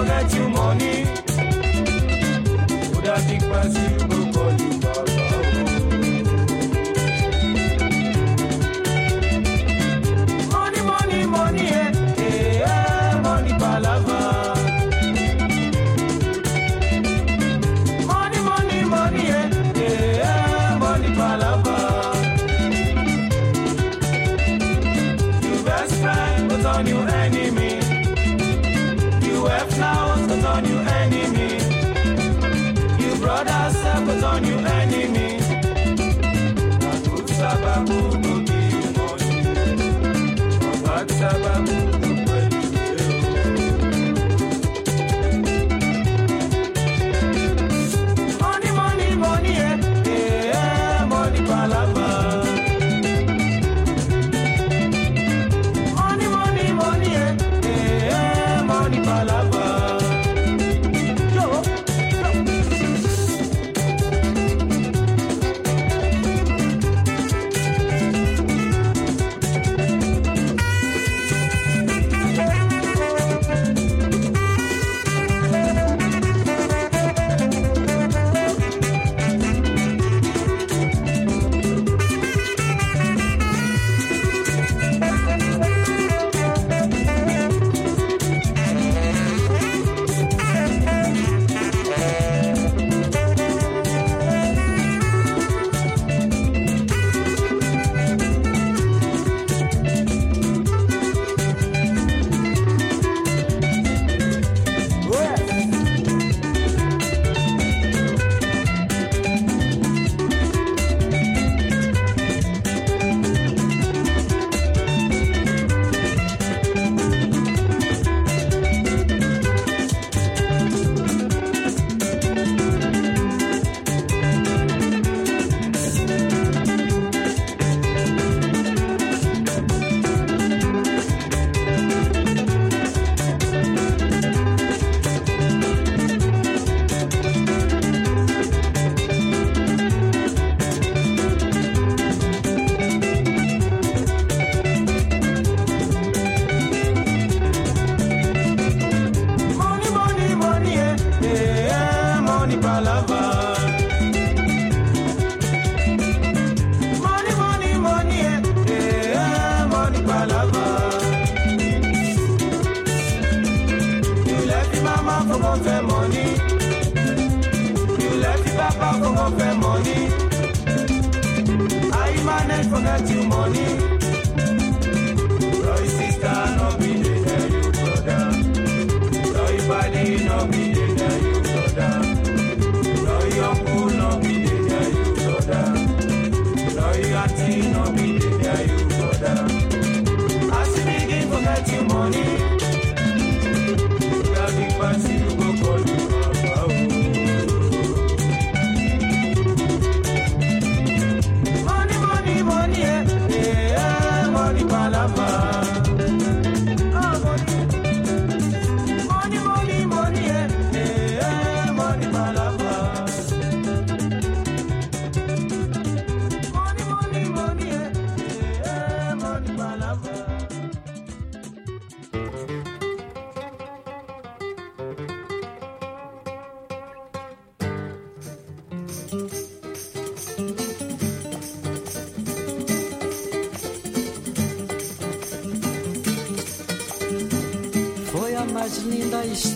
forget you more. on your enemy. You brought us up on new enemy. Sababu, no be much. Sababu.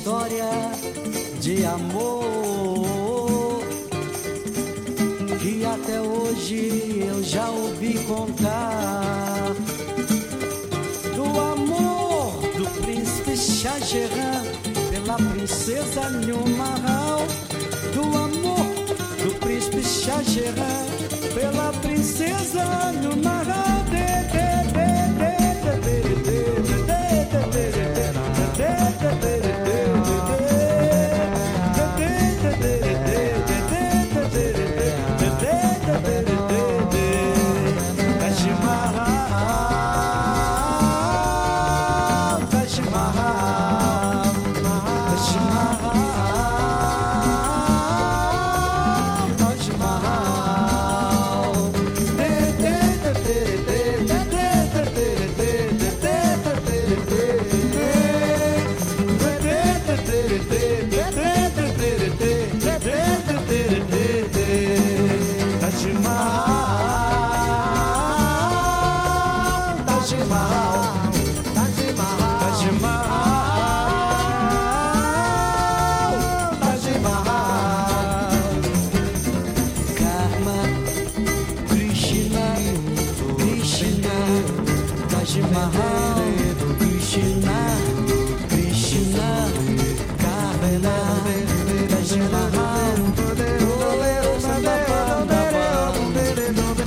história de amor que até hoje eu já ouvi contar. Do amor do príncipe Shahjahan pela princesa Nilmahal. Do amor do príncipe Shahjahan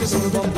Solo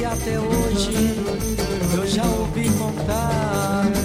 E até hoje eu já ouvi contar.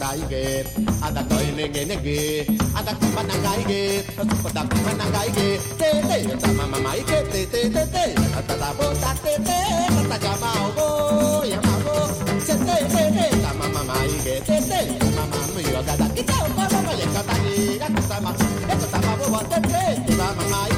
daige ada mama maike te te te te ta ta bo mama maike te te mama mu kita mama ma ya ka ta ma bo mama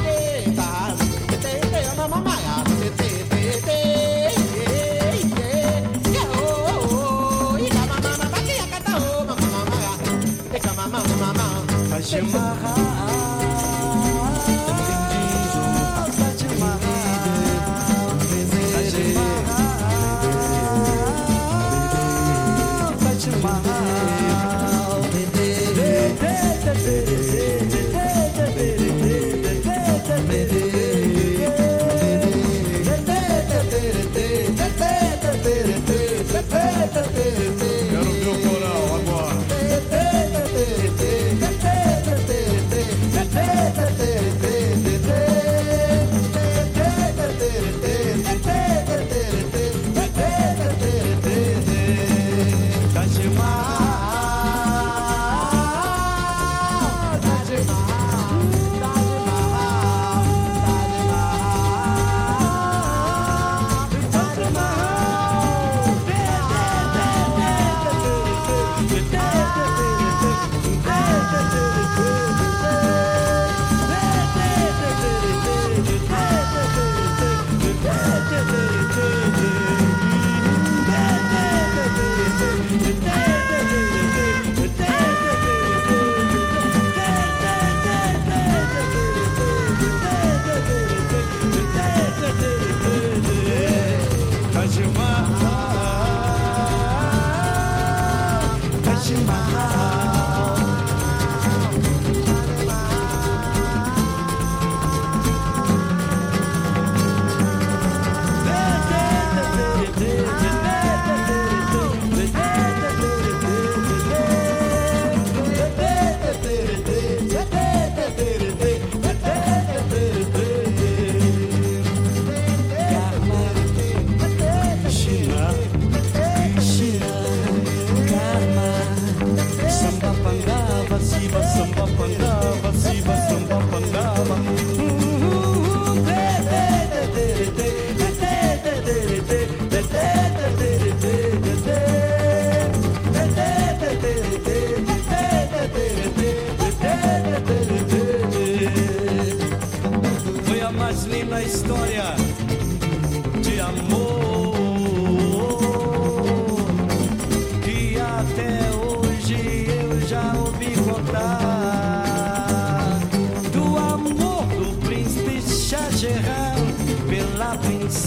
baby.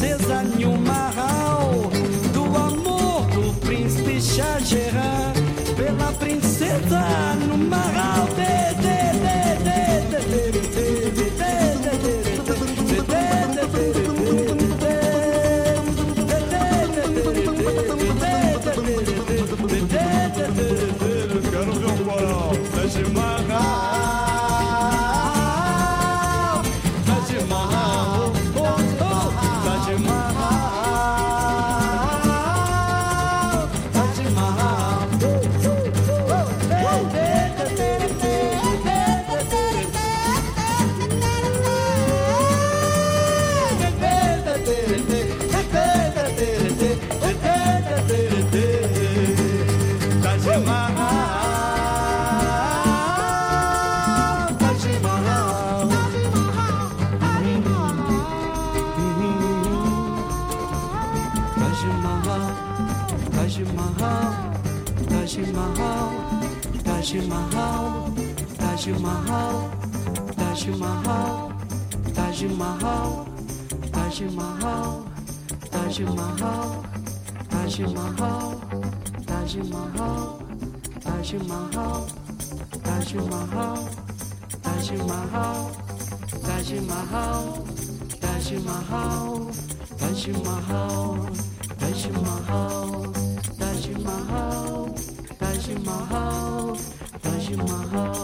princesa Nhumarral, do amor do príncipe Shah pela princesa. Taj Mahal, Taj Mahal, Taj Mahal, Taj Mahal, Taj Mahal, Taj Mahal, Taj Mahal, Taj Mahal, Taj Mahal, Taj Mahal, Taj Mahal, Taj Mahal, Taj Mahal, Taj Mahal, Taj Mahal, Taj Mahal, Taj Mahal.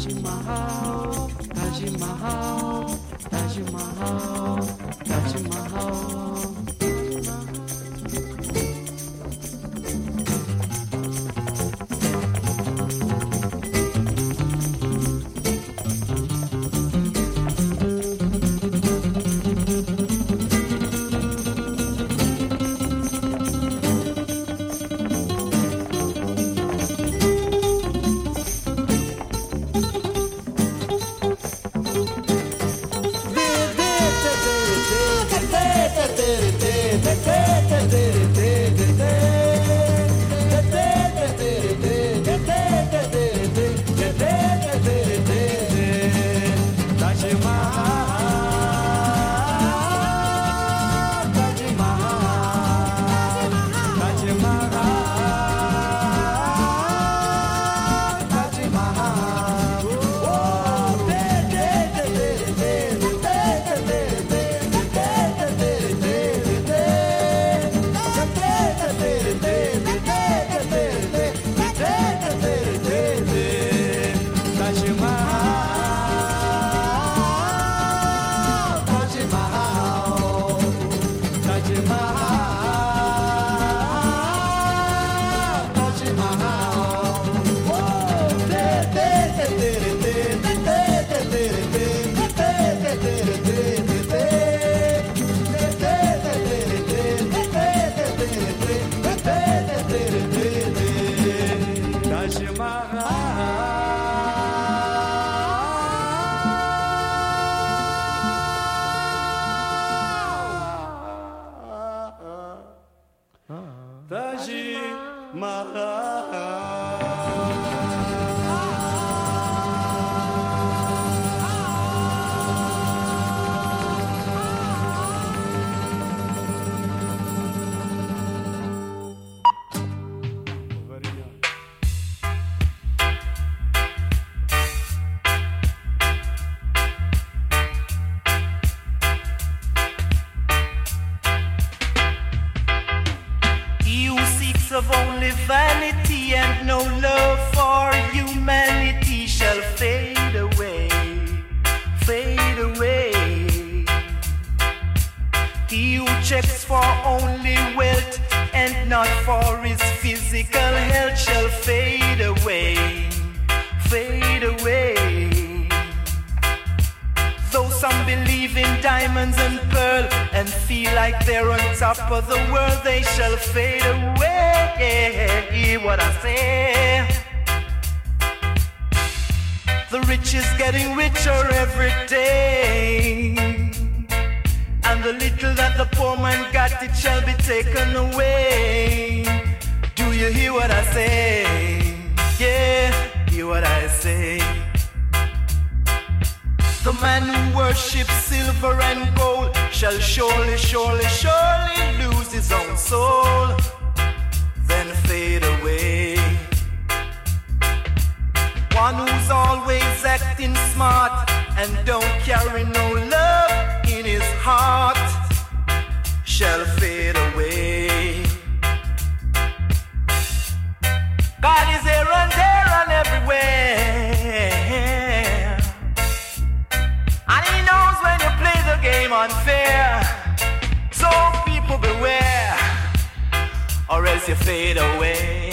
Taj Mahal, Taj Mahal, Taj Mahal. Say. The man who worships silver and gold shall surely, surely, surely lose his own soul, then fade away. One who's always acting smart and don't carry no love in his heart shall fade away. God is here and there and everywhere. And he knows when you play the game unfair. So people beware, or else you fade away.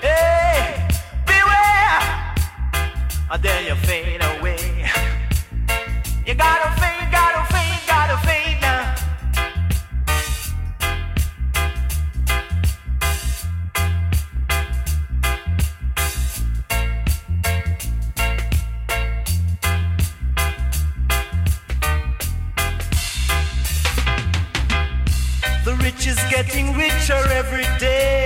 Hey, beware, or then you fade away. You gotta fade, getting richer every day.